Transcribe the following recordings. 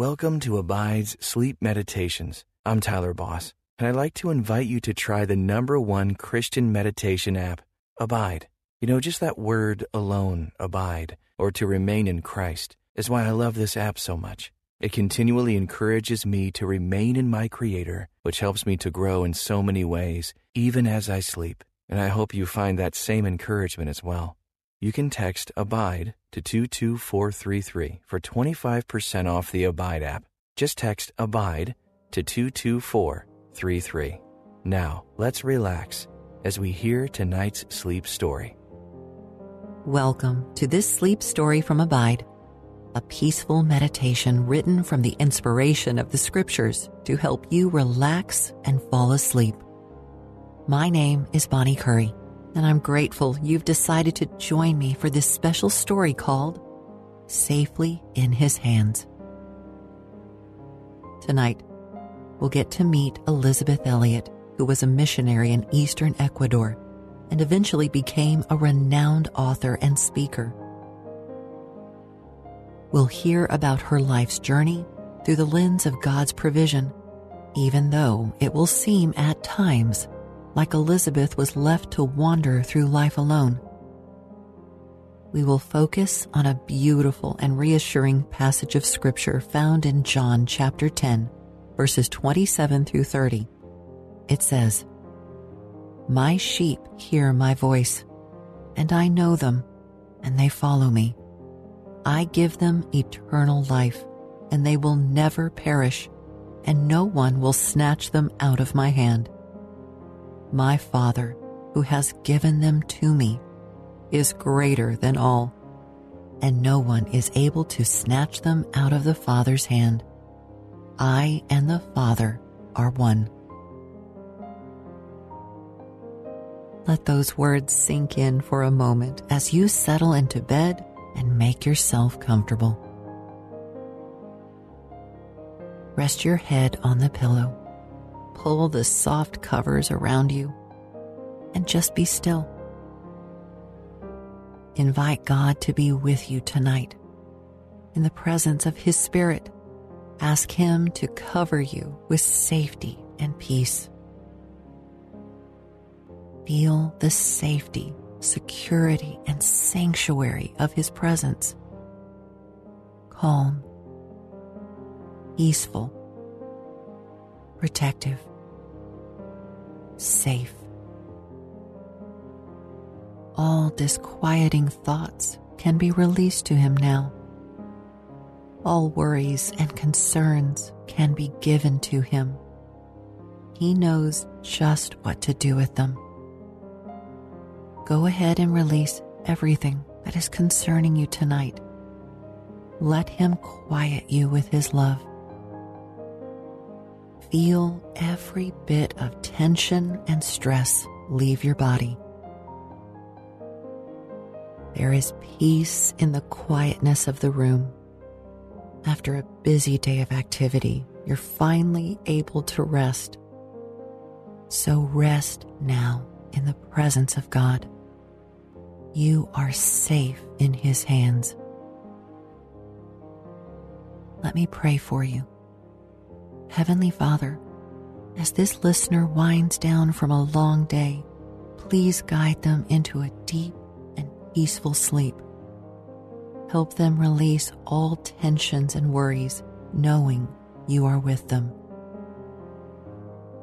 Welcome to Abide's Sleep Meditations. I'm Tyler Boss, and I'd like to invite you to try the number one Christian meditation app, Abide. You know, just that word alone, abide, or to remain in Christ, is why I love this app so much. It continually encourages me to remain in my Creator, which helps me to grow in so many ways, even as I sleep. And I hope you find that same encouragement as well. You can text ABIDE to 22433 for 25% off the Abide app. Just text ABIDE to 22433. Now, let's relax as we hear tonight's sleep story. Welcome to this sleep story from Abide, a peaceful meditation written from the inspiration of the scriptures to help you relax and fall asleep. My name is Bonnie Curry and I'm grateful you've decided to join me for this special story called Safely in His Hands. Tonight, we'll get to meet Elizabeth Elliot, who was a missionary in eastern Ecuador and eventually became a renowned author and speaker. We'll hear about her life's journey through the lens of God's provision, even though it will seem at times like Elizabeth was left to wander through life alone. We will focus on a beautiful and reassuring passage of Scripture found in John chapter 10, verses 27 through 30. It says, My sheep hear my voice, and I know them, and they follow me. I give them eternal life, and they will never perish, and no one will snatch them out of my hand my Father, who has given them to me, is greater than all, and no one is able to snatch them out of the Father's hand. I and the Father are one. Let those words sink in for a moment as you settle into bed and make yourself comfortable. Rest your head on the pillow pull the soft covers around you and just be still. Invite God to be with you tonight. In the presence of His Spirit, ask Him to cover you with safety and peace. Feel the safety, security, and sanctuary of His presence. Calm, peaceful, protective safe. All disquieting thoughts can be released to him now. All worries and concerns can be given to him. He knows just what to do with them. Go ahead and release everything that is concerning you tonight. Let him quiet you with his love feel every bit of tension and stress leave your body. There is peace in the quietness of the room. After a busy day of activity, you're finally able to rest. So rest now in the presence of God. You are safe in His hands. Let me pray for you. Heavenly Father, as this listener winds down from a long day, please guide them into a deep and peaceful sleep. Help them release all tensions and worries, knowing you are with them.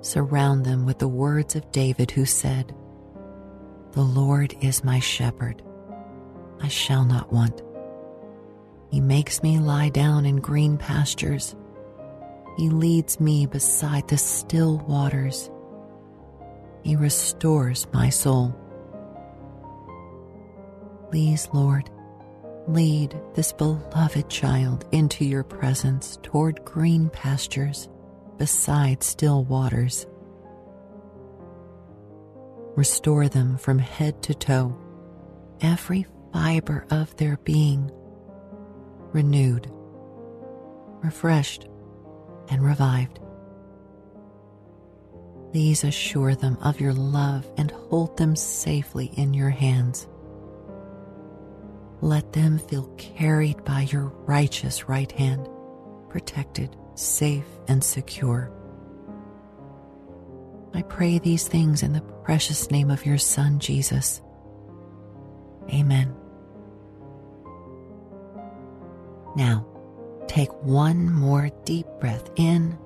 Surround them with the words of David, who said, The Lord is my shepherd, I shall not want. He makes me lie down in green pastures he leads me beside the still waters. He restores my soul. Please, Lord, lead this beloved child into your presence toward green pastures beside still waters. Restore them from head to toe, every fiber of their being, renewed, refreshed, and revived. Please assure them of your love and hold them safely in your hands. Let them feel carried by your righteous right hand protected, safe, and secure. I pray these things in the precious name of your Son, Jesus. Amen. Now, take one more deep breath in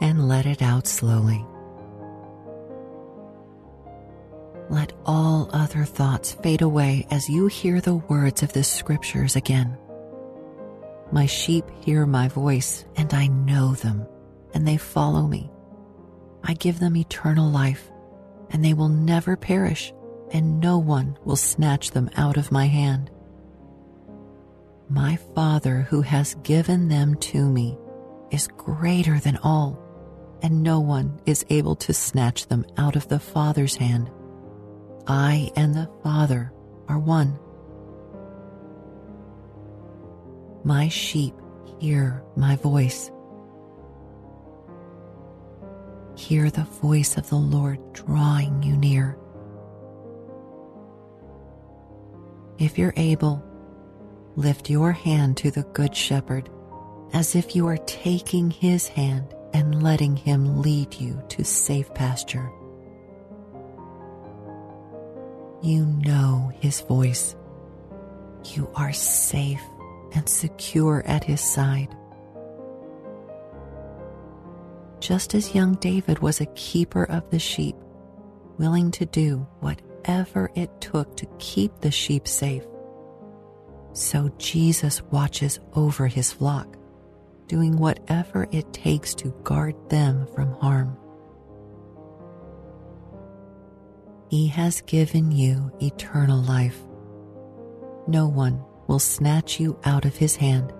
and let it out slowly. Let all other thoughts fade away as you hear the words of the scriptures again. My sheep hear my voice, and I know them, and they follow me. I give them eternal life, and they will never perish, and no one will snatch them out of my hand. My Father who has given them to me is greater than all, and no one is able to snatch them out of the Father's hand. I and the Father are one. My sheep hear my voice. Hear the voice of the Lord drawing you near. If you're able, lift your hand to the Good Shepherd as if you are taking his hand and letting him lead you to safe pasture. You know his voice. You are safe and secure at his side. Just as young David was a keeper of the sheep, willing to do whatever it took to keep the sheep safe, so Jesus watches over his flock, doing whatever it takes to guard them from harm. He has given you eternal life. No one will snatch you out of his hand.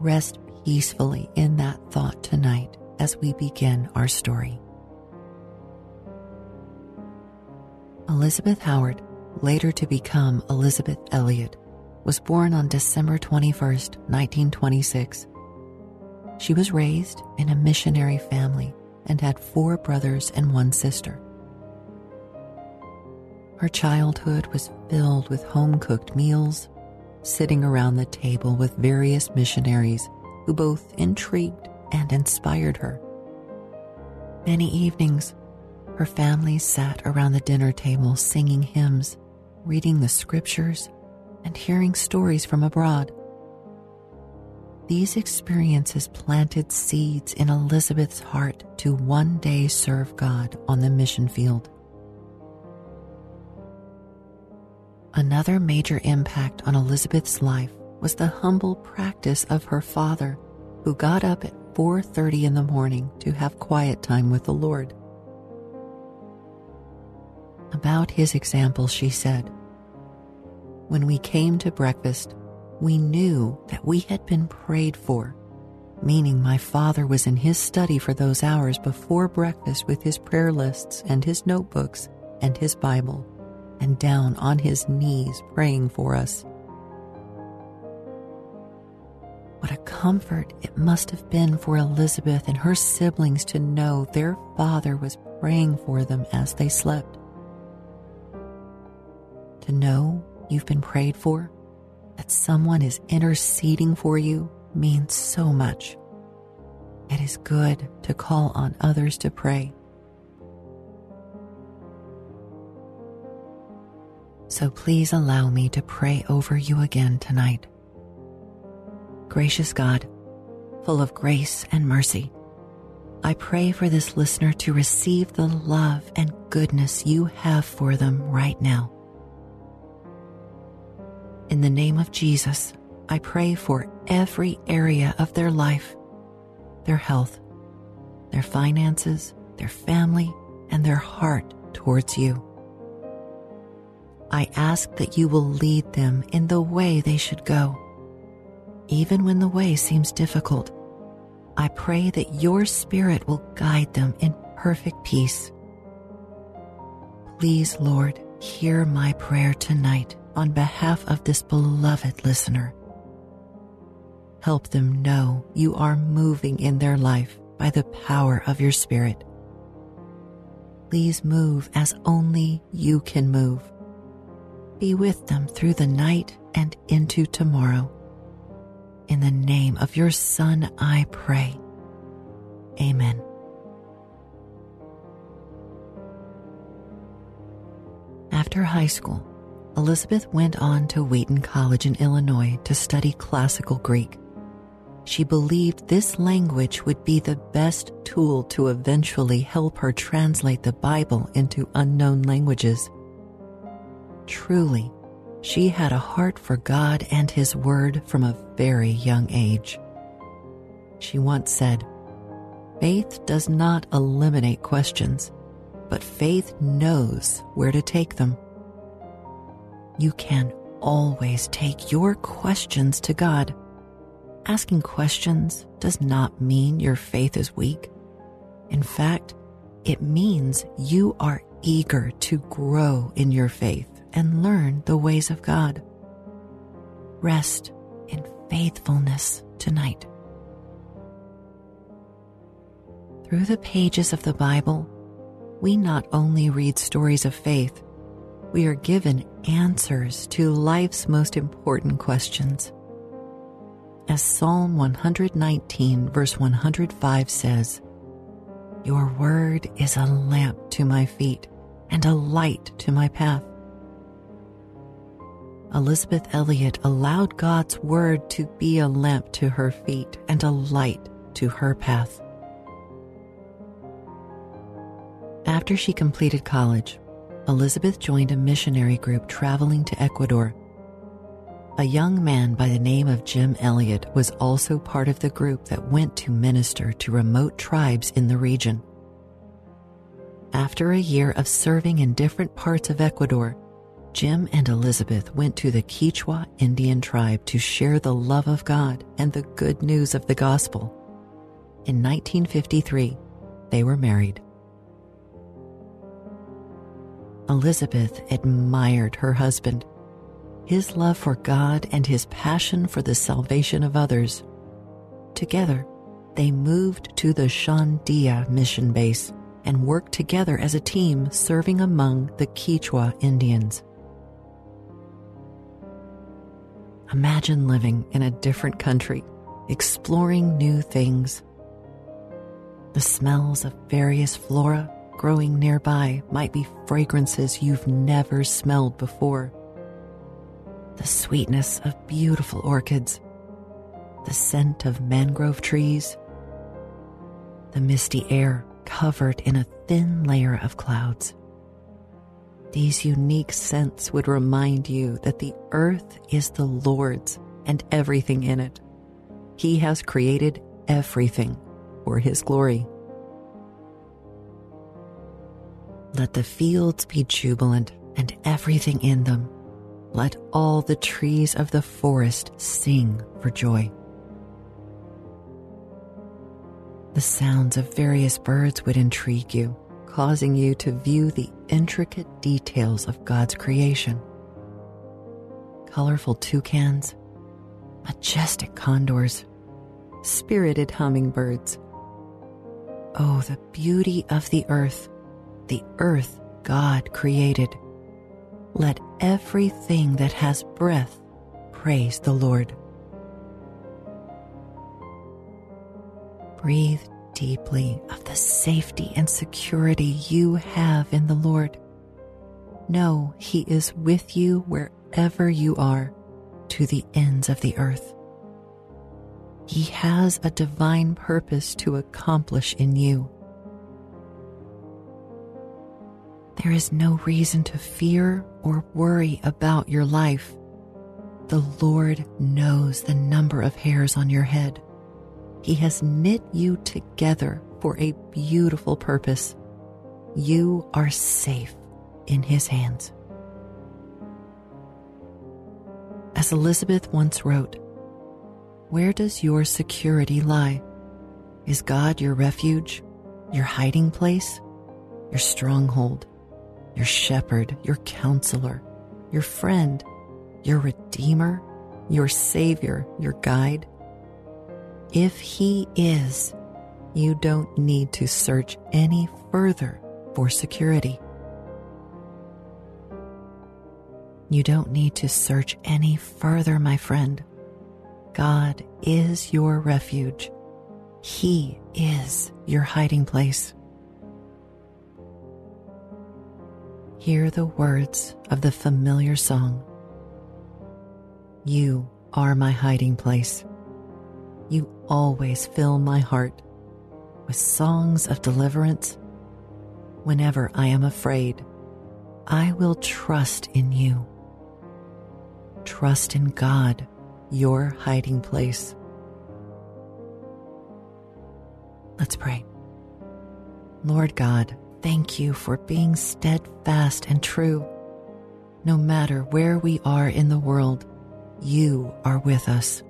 Rest peacefully in that thought tonight as we begin our story. Elizabeth Howard, later to become Elizabeth Elliot, was born on December 21, 1926. She was raised in a missionary family and had four brothers and one sister. Her childhood was filled with home cooked meals, sitting around the table with various missionaries who both intrigued and inspired her. Many evenings, her family sat around the dinner table singing hymns, reading the scriptures, and hearing stories from abroad. These experiences planted seeds in Elizabeth's heart to one day serve God on the mission field. Another major impact on Elizabeth's life was the humble practice of her father, who got up at 4:30 in the morning to have quiet time with the Lord. About his example, she said, When we came to breakfast, we knew that we had been prayed for, meaning my father was in his study for those hours before breakfast with his prayer lists and his notebooks and his Bible and down on his knees praying for us. What a comfort it must have been for Elizabeth and her siblings to know their father was praying for them as they slept. To know you've been prayed for, that someone is interceding for you, means so much. It is good to call on others to pray So please allow me to pray over you again tonight. Gracious God, full of grace and mercy, I pray for this listener to receive the love and goodness you have for them right now. In the name of Jesus, I pray for every area of their life their health, their finances, their family, and their heart towards you. I ask that you will lead them in the way they should go. Even when the way seems difficult, I pray that your Spirit will guide them in perfect peace. Please, Lord, hear my prayer tonight on behalf of this beloved listener. Help them know you are moving in their life by the power of your Spirit. Please move as only you can move be with them through the night and into tomorrow. In the name of your Son, I pray. Amen. After high school, Elizabeth went on to Wheaton College in Illinois to study classical Greek. She believed this language would be the best tool to eventually help her translate the Bible into unknown languages. Truly, she had a heart for God and His Word from a very young age. She once said, Faith does not eliminate questions, but faith knows where to take them. You can always take your questions to God. Asking questions does not mean your faith is weak. In fact, it means you are eager to grow in your faith and learn the ways of God. Rest in faithfulness tonight. Through the pages of the Bible, we not only read stories of faith, we are given answers to life's most important questions. As Psalm 119, verse 105 says, Your word is a lamp to my feet and a light to my path. Elizabeth Elliot allowed God's word to be a lamp to her feet and a light to her path. After she completed college, Elizabeth joined a missionary group traveling to Ecuador. A young man by the name of Jim Elliot was also part of the group that went to minister to remote tribes in the region. After a year of serving in different parts of Ecuador, Jim and Elizabeth went to the Quechua Indian tribe to share the love of God and the good news of the gospel. In 1953, they were married. Elizabeth admired her husband, his love for God, and his passion for the salvation of others. Together, they moved to the Shandia mission base and worked together as a team serving among the Quechua Indians. Imagine living in a different country, exploring new things. The smells of various flora growing nearby might be fragrances you've never smelled before. The sweetness of beautiful orchids, the scent of mangrove trees, the misty air covered in a thin layer of clouds. These unique scents would remind you that the earth is the Lord's and everything in it. He has created everything for His glory. Let the fields be jubilant and everything in them. Let all the trees of the forest sing for joy. The sounds of various birds would intrigue you, causing you to view the intricate details of God's creation. Colorful toucans, majestic condors, spirited hummingbirds. Oh, the beauty of the earth the earth God created. Let everything that has breath praise the Lord. Breathe deeply of the safety and security you have in the Lord. Know He is with you wherever you are to the ends of the earth. He has a divine purpose to accomplish in you. There is no reason to fear or worry about your life. The Lord knows the number of hairs on your head. He has knit you together for a beautiful purpose. You are safe in His hands. As Elizabeth once wrote, Where does your security lie? Is God your refuge, your hiding place, your stronghold? Your shepherd, your counselor, your friend, your redeemer, your savior, your guide? If he is, you don't need to search any further for security. You don't need to search any further, my friend. God is your refuge. He is your hiding place. Hear the words of the familiar song. You are my hiding place. You always fill my heart with songs of deliverance. Whenever I am afraid, I will trust in you. Trust in God, your hiding place. Let's pray. Lord God, thank you for being steadfast and true. No matter where we are in the world, you are with us.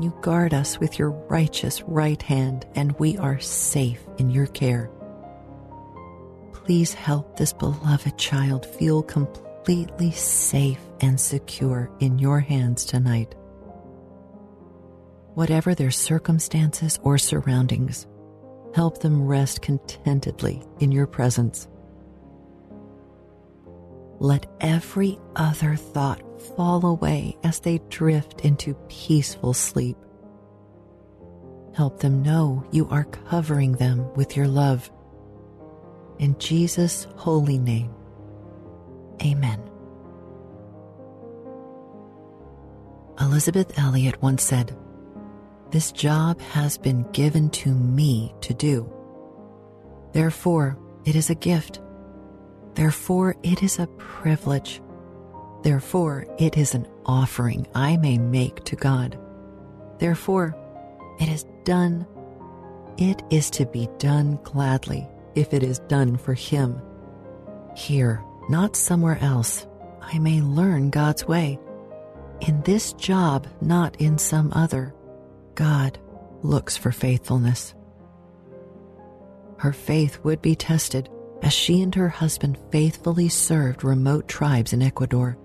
You guard us with your righteous right hand, and we are safe in your care. Please help this beloved child feel completely safe and secure in your hands tonight. Whatever their circumstances or surroundings, help them rest contentedly in your presence. Let every other thought fall away as they drift into peaceful sleep. Help them know you are covering them with your love. In Jesus' holy name, amen. Elizabeth Elliot once said, This job has been given to me to do. Therefore, it is a gift. Therefore, it is a privilege. Therefore, it is an offering I may make to God. Therefore, it is done. It is to be done gladly if it is done for Him. Here, not somewhere else, I may learn God's way. In this job, not in some other, God looks for faithfulness. Her faith would be tested as she and her husband faithfully served remote tribes in Ecuador.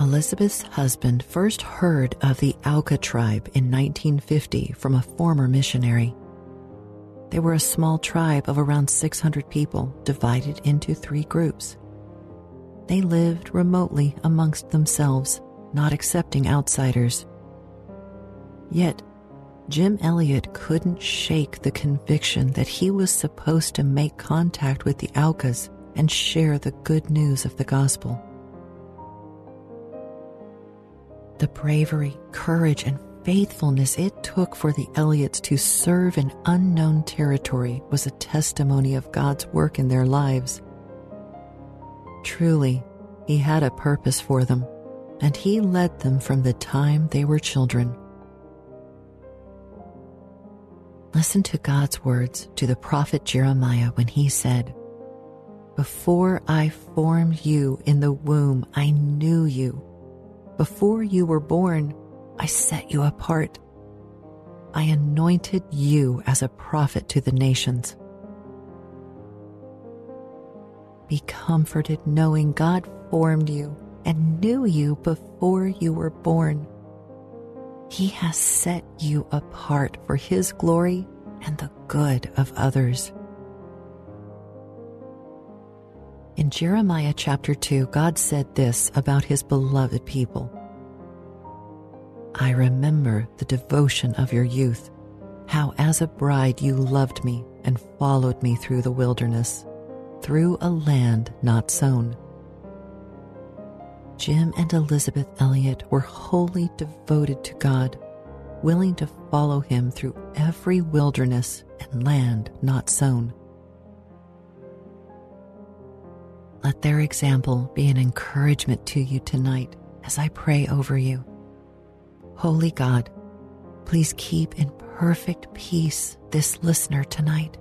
Elizabeth's husband first heard of the Auca tribe in 1950 from a former missionary. They were a small tribe of around 600 people divided into three groups. They lived remotely amongst themselves, not accepting outsiders. Yet, Jim Elliot couldn't shake the conviction that he was supposed to make contact with the Aucas and share the good news of the gospel. The bravery, courage, and faithfulness it took for the Elliots to serve in unknown territory was a testimony of God's work in their lives. Truly, He had a purpose for them, and He led them from the time they were children. Listen to God's words to the prophet Jeremiah when he said, Before I formed you in the womb, I knew you. Before you were born, I set you apart. I anointed you as a prophet to the nations. Be comforted knowing God formed you and knew you before you were born. He has set you apart for His glory and the good of others. In Jeremiah chapter 2, God said this about His beloved people I remember the devotion of your youth, how as a bride you loved me and followed me through the wilderness, through a land not sown. Jim and Elizabeth Elliot were wholly devoted to God, willing to follow him through every wilderness and land not sown. Let their example be an encouragement to you tonight as I pray over you. Holy God, please keep in perfect peace this listener tonight.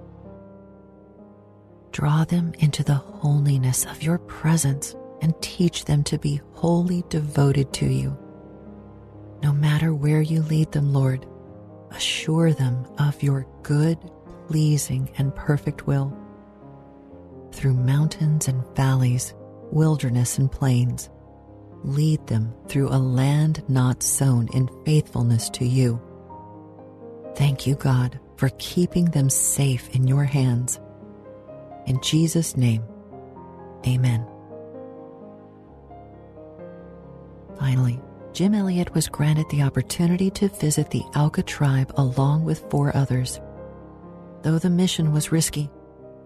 Draw them into the holiness of your presence and teach them to be wholly devoted to you. No matter where you lead them, Lord, assure them of your good, pleasing, and perfect will. Through mountains and valleys, wilderness and plains, lead them through a land not sown in faithfulness to you. Thank you, God, for keeping them safe in your hands. In Jesus' name, amen. Finally, Jim Elliot was granted the opportunity to visit the Auca tribe along with four others. Though the mission was risky,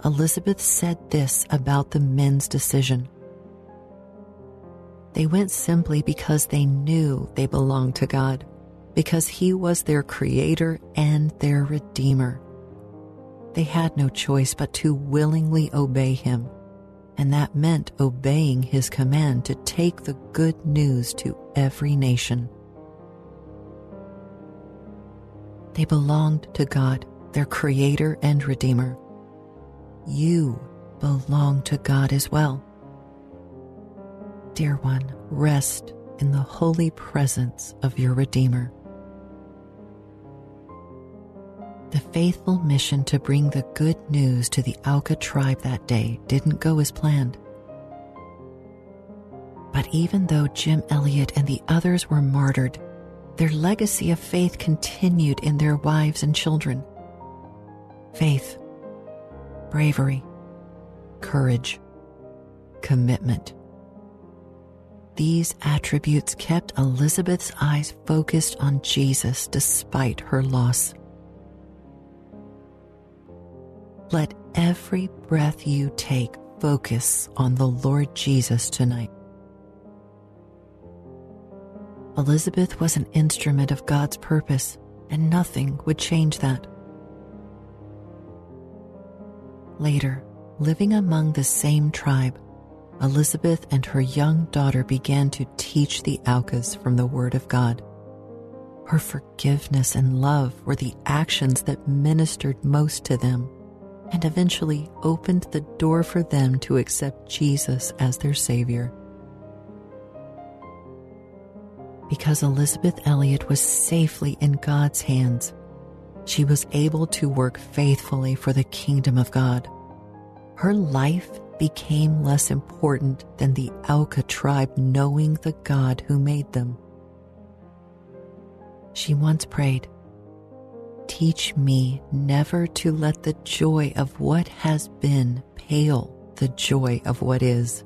Elizabeth said this about the men's decision. They went simply because they knew they belonged to God, because He was their Creator and their Redeemer. They had no choice but to willingly obey Him, and that meant obeying His command to take the good news to every nation. They belonged to God, their Creator and Redeemer. You belong to God as well dear one, rest in the holy presence of your Redeemer. The faithful mission to bring the good news to the Auca tribe that day didn't go as planned. But even though Jim Elliot and the others were martyred, their legacy of faith continued in their wives and children. Faith, bravery, courage, commitment. These attributes kept Elizabeth's eyes focused on Jesus despite her loss. Let every breath you take focus on the Lord Jesus tonight. Elizabeth was an instrument of God's purpose, and nothing would change that. Later, living among the same tribe, Elizabeth and her young daughter began to teach the Aucas from the Word of God. Her forgiveness and love were the actions that ministered most to them and eventually opened the door for them to accept Jesus as their Savior. Because Elizabeth Elliot was safely in God's hands, she was able to work faithfully for the kingdom of God. Her life became less important than the Auca tribe knowing the God who made them. She once prayed, Teach me never to let the joy of what has been pale the joy of what is.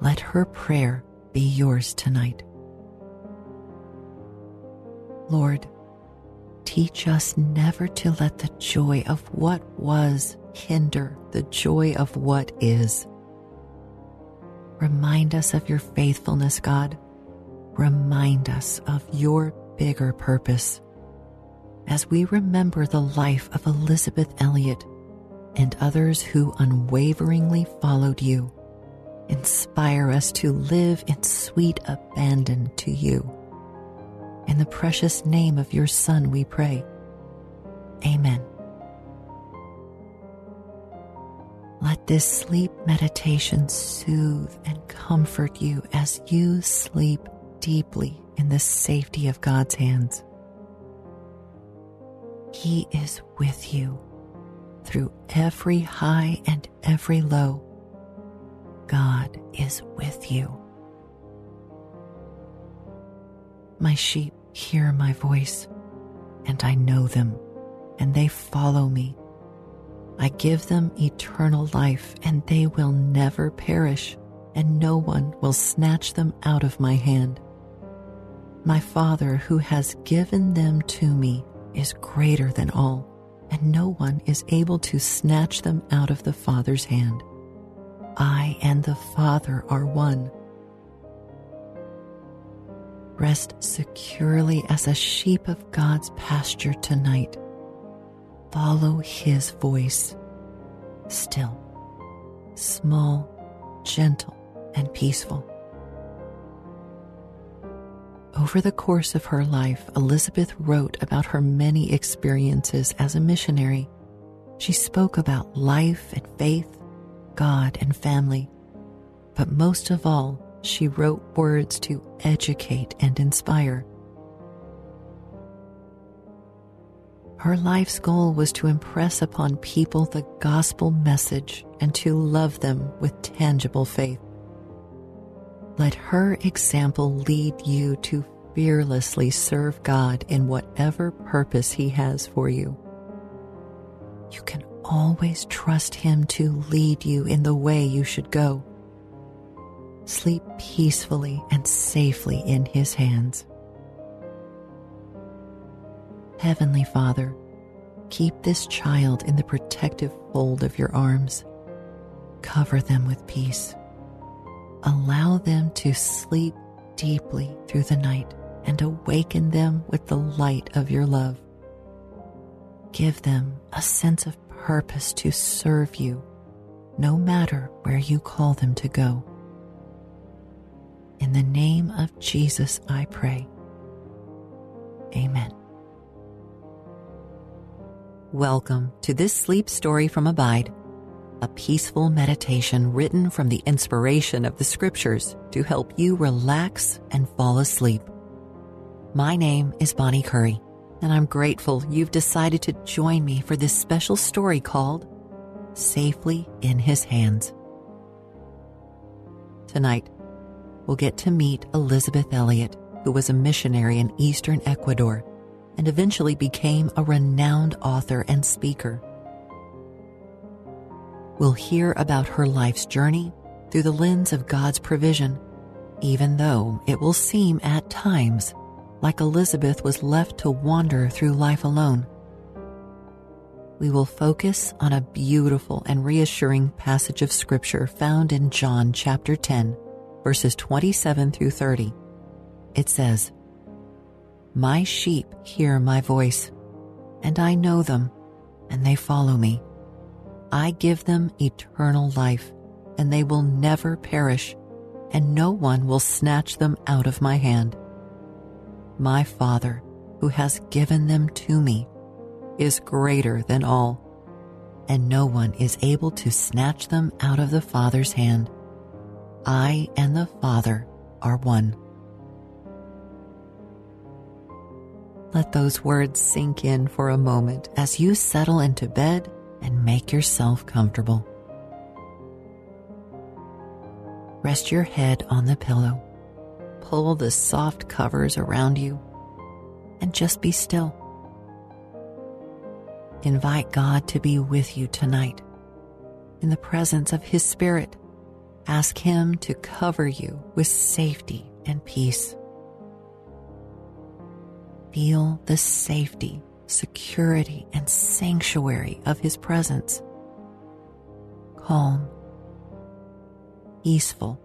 Let her prayer be yours tonight. Lord, teach us never to let the joy of what was hinder the joy of what is. Remind us of your faithfulness, God. Remind us of your bigger purpose. As we remember the life of Elizabeth Elliot and others who unwaveringly followed you, inspire us to live in sweet abandon to you. In the precious name of your Son, we pray. Amen. Let this sleep meditation soothe and comfort you as you sleep deeply in the safety of God's hands. He is with you through every high and every low. God is with you. My sheep hear my voice, and I know them, and they follow me I give them eternal life, and they will never perish, and no one will snatch them out of my hand. My Father, who has given them to me, is greater than all, and no one is able to snatch them out of the Father's hand. I and the Father are one. Rest securely as a sheep of God's pasture tonight follow his voice. Still, small, gentle, and peaceful. Over the course of her life, Elizabeth wrote about her many experiences as a missionary. She spoke about life and faith, God and family. But most of all, she wrote words to educate and inspire. Her life's goal was to impress upon people the gospel message and to love them with tangible faith. Let her example lead you to fearlessly serve God in whatever purpose He has for you. You can always trust Him to lead you in the way you should go. sleep peacefully and safely in His hands. Heavenly Father, keep this child in the protective fold of your arms. Cover them with peace. Allow them to sleep deeply through the night and awaken them with the light of your love. Give them a sense of purpose to serve you, no matter where you call them to go. In the name of Jesus, I pray. Amen. Welcome to this sleep story from Abide, a peaceful meditation written from the inspiration of the scriptures to help you relax and fall asleep. My name is Bonnie Curry, and I'm grateful you've decided to join me for this special story called Safely in His Hands. Tonight, we'll get to meet Elizabeth Elliot, who was a missionary in eastern Ecuador and eventually became a renowned author and speaker. We'll hear about her life's journey through the lens of God's provision, even though it will seem at times like Elizabeth was left to wander through life alone. We will focus on a beautiful and reassuring passage of Scripture found in John chapter 10, verses 27 through 30. It says, my sheep hear my voice, and I know them, and they follow me. I give them eternal life, and they will never perish, and no one will snatch them out of my hand. My Father, who has given them to me, is greater than all, and no one is able to snatch them out of the Father's hand. I and the Father are one. Let those words sink in for a moment as you settle into bed and make yourself comfortable. Rest your head on the pillow, pull the soft covers around you, and just be still. Invite God to be with you tonight. In the presence of His Spirit, ask Him to cover you with safety and peace. Feel the safety, security, and sanctuary of His presence. Calm, peaceful,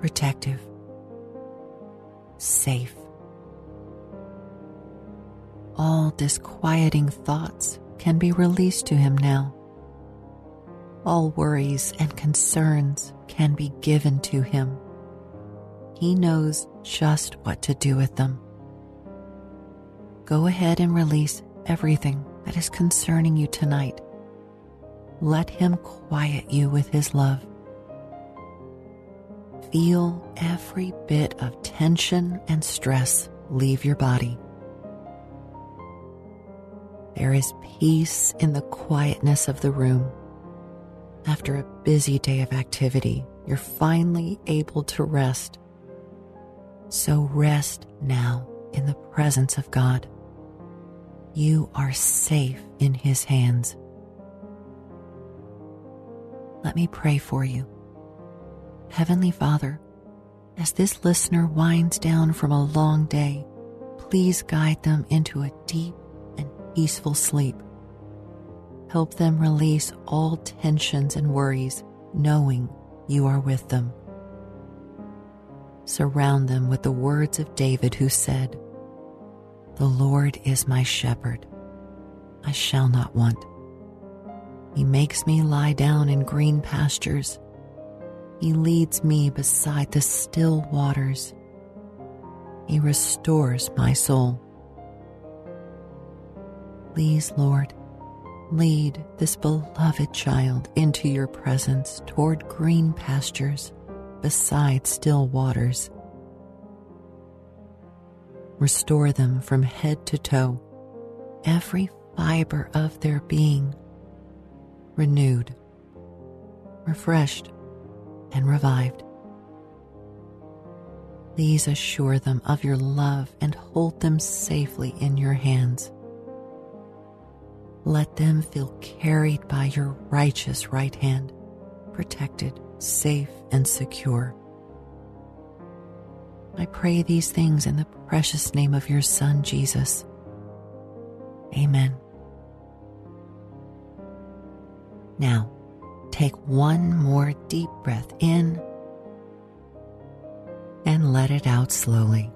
protective, safe. All disquieting thoughts can be released to Him now. All worries and concerns can be given to Him. He knows just what to do with them go ahead and release everything that is concerning you tonight. Let Him quiet you with His love. Feel every bit of tension and stress leave your body. There is peace in the quietness of the room. After a busy day of activity, you're finally able to rest. So rest now in the presence of God you are safe in His hands. Let me pray for you. Heavenly Father, as this listener winds down from a long day, please guide them into a deep and peaceful sleep. Help them release all tensions and worries, knowing you are with them. Surround them with the words of David, who said, the Lord is my shepherd. I shall not want. He makes me lie down in green pastures. He leads me beside the still waters. He restores my soul. Please, Lord, lead this beloved child into your presence toward green pastures beside still waters restore them from head to toe, every fiber of their being renewed, refreshed, and revived. Please assure them of your love and hold them safely in your hands. Let them feel carried by your righteous right hand, protected, safe, and secure. I pray these things in the precious name of your Son, Jesus. Amen. Now, take one more deep breath in and let it out slowly.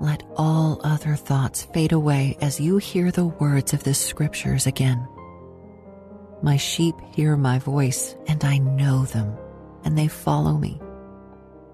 Let all other thoughts fade away as you hear the words of the scriptures again. My sheep hear my voice, and I know them, and they follow me.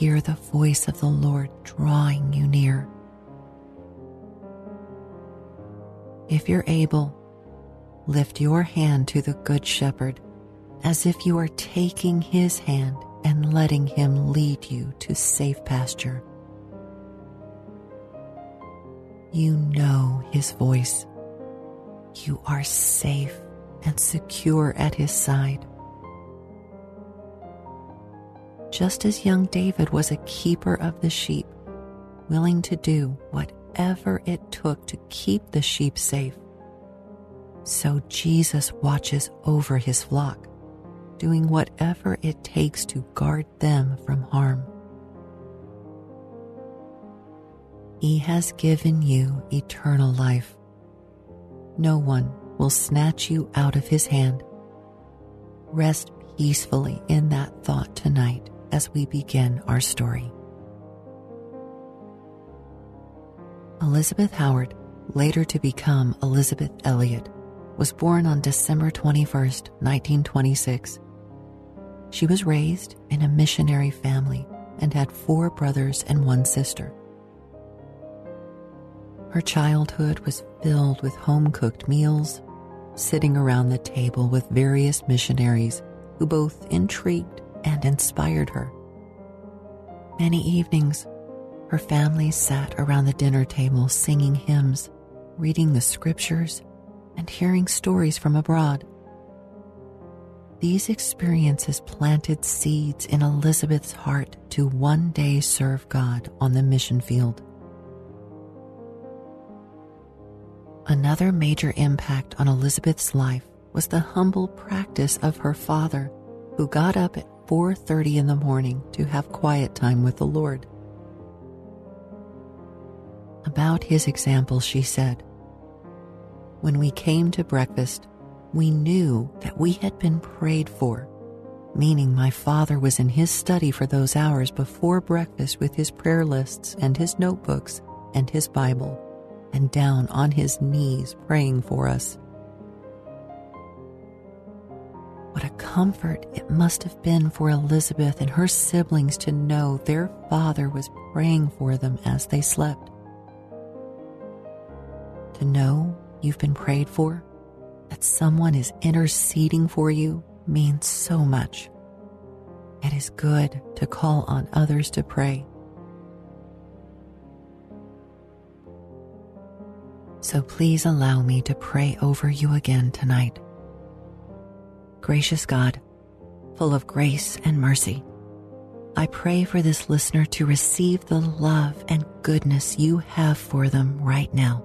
Hear the voice of the Lord drawing you near. If you're able, lift your hand to the Good Shepherd as if you are taking his hand and letting him lead you to safe pasture. You know his voice. You are safe and secure at his side. Just as young David was a keeper of the sheep, willing to do whatever it took to keep the sheep safe, so Jesus watches over his flock, doing whatever it takes to guard them from harm. He has given you eternal life. No one will snatch you out of his hand. Rest peacefully in that thought tonight as we begin our story. Elizabeth Howard, later to become Elizabeth Elliot, was born on December 21st, 1926. She was raised in a missionary family and had four brothers and one sister. Her childhood was filled with home cooked meals, sitting around the table with various missionaries who both intrigued and inspired her. Many evenings, her family sat around the dinner table singing hymns, reading the scriptures, and hearing stories from abroad. These experiences planted seeds in Elizabeth's heart to one day serve God on the mission field. Another major impact on Elizabeth's life was the humble practice of her father, who got up at 4:30 in the morning to have quiet time with the Lord. About his example, she said, When we came to breakfast, we knew that we had been prayed for, meaning my father was in his study for those hours before breakfast with his prayer lists and his notebooks and his Bible and down on his knees praying for us. Comfort it must have been for Elizabeth and her siblings to know their father was praying for them as they slept. To know you've been prayed for, that someone is interceding for you, means so much. It is good to call on others to pray So please allow me to pray over you again tonight. Gracious God, full of grace and mercy, I pray for this listener to receive the love and goodness you have for them right now.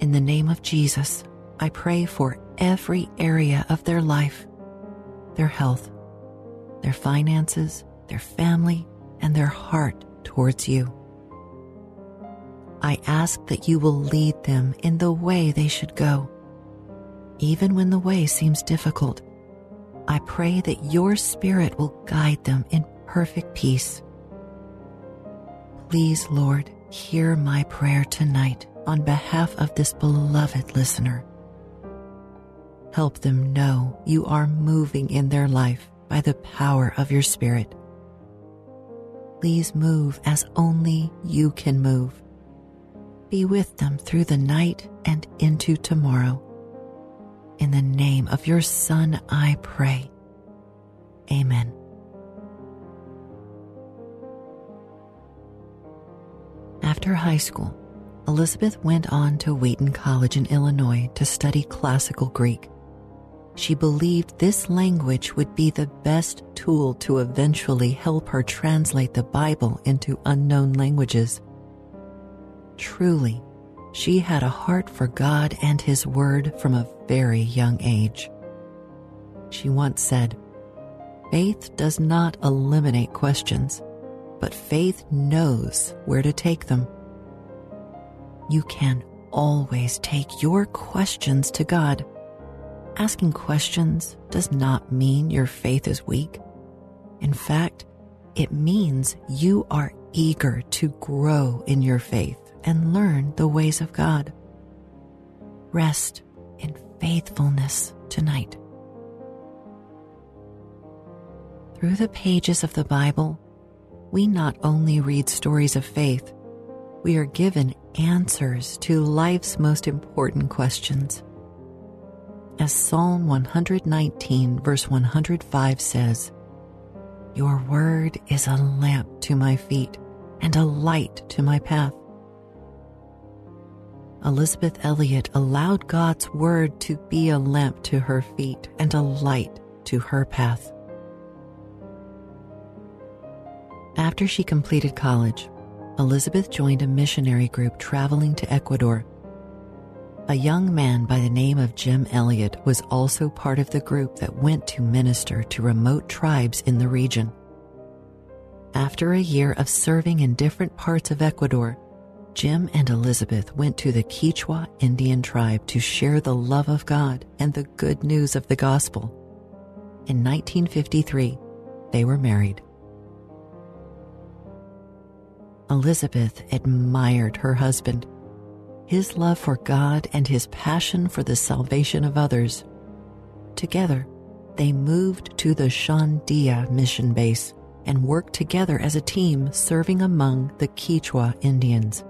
In the name of Jesus, I pray for every area of their life their health, their finances, their family, and their heart towards you. I ask that you will lead them in the way they should go. Even when the way seems difficult, I pray that your Spirit will guide them in perfect peace. Please, Lord, hear my prayer tonight on behalf of this beloved listener. Help them know you are moving in their life by the power of your Spirit. Please move as only you can move be with them through the night and into tomorrow. In the name of your Son, I pray. Amen. After high school, Elizabeth went on to Wheaton College in Illinois to study classical Greek. She believed this language would be the best tool to eventually help her translate the Bible into unknown languages. Truly, she had a heart for God and His Word from a very young age. She once said, Faith does not eliminate questions, but faith knows where to take them. You can always take your questions to God. Asking questions does not mean your faith is weak. In fact, it means you are eager to grow in your faith and learn the ways of God. Rest in faithfulness tonight. Through the pages of the Bible, we not only read stories of faith, we are given answers to life's most important questions. As Psalm 119, verse 105 says, Your word is a lamp to my feet and a light to my path. Elisabeth Elliot allowed God's word to be a lamp to her feet and a light to her path. After she completed college, Elizabeth joined a missionary group traveling to Ecuador. A young man by the name of Jim Elliot was also part of the group that went to minister to remote tribes in the region. After a year of serving in different parts of Ecuador, Jim and Elizabeth went to the Quechua Indian tribe to share the love of God and the good news of the gospel. In 1953, they were married. Elizabeth admired her husband, his love for God, and his passion for the salvation of others. Together, they moved to the Shandia mission base and worked together as a team serving among the Quechua Indians.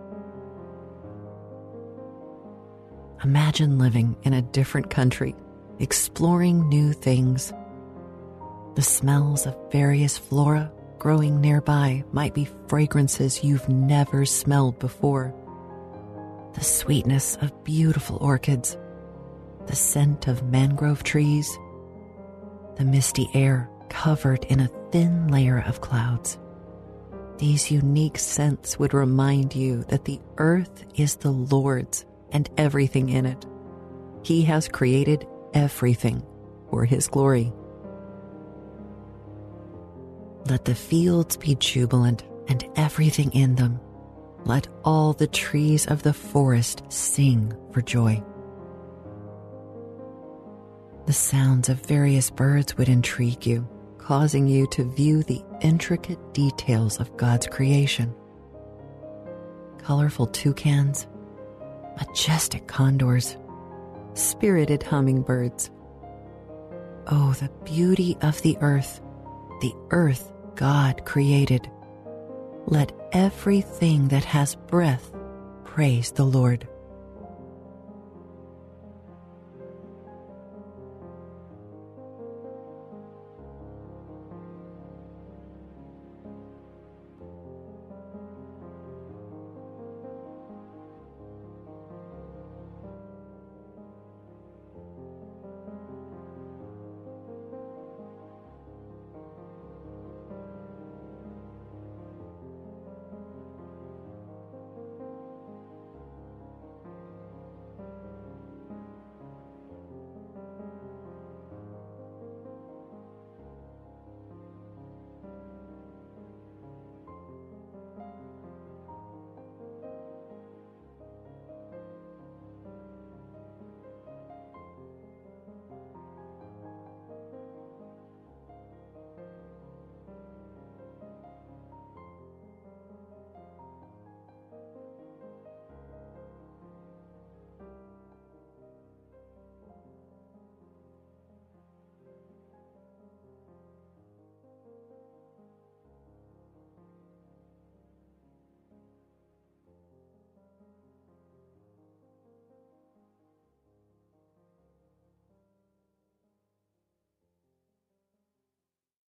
Imagine living in a different country, exploring new things. The smells of various flora growing nearby might be fragrances you've never smelled before. The sweetness of beautiful orchids, the scent of mangrove trees, the misty air covered in a thin layer of clouds. These unique scents would remind you that the earth is the Lord's and everything in it. He has created everything for His glory. Let the fields be jubilant and everything in them. Let all the trees of the forest sing for joy. The sounds of various birds would intrigue you, causing you to view the intricate details of God's creation. Colorful toucans, majestic condors, spirited hummingbirds. Oh, the beauty of the earth, the earth God created. Let everything that has breath praise the Lord.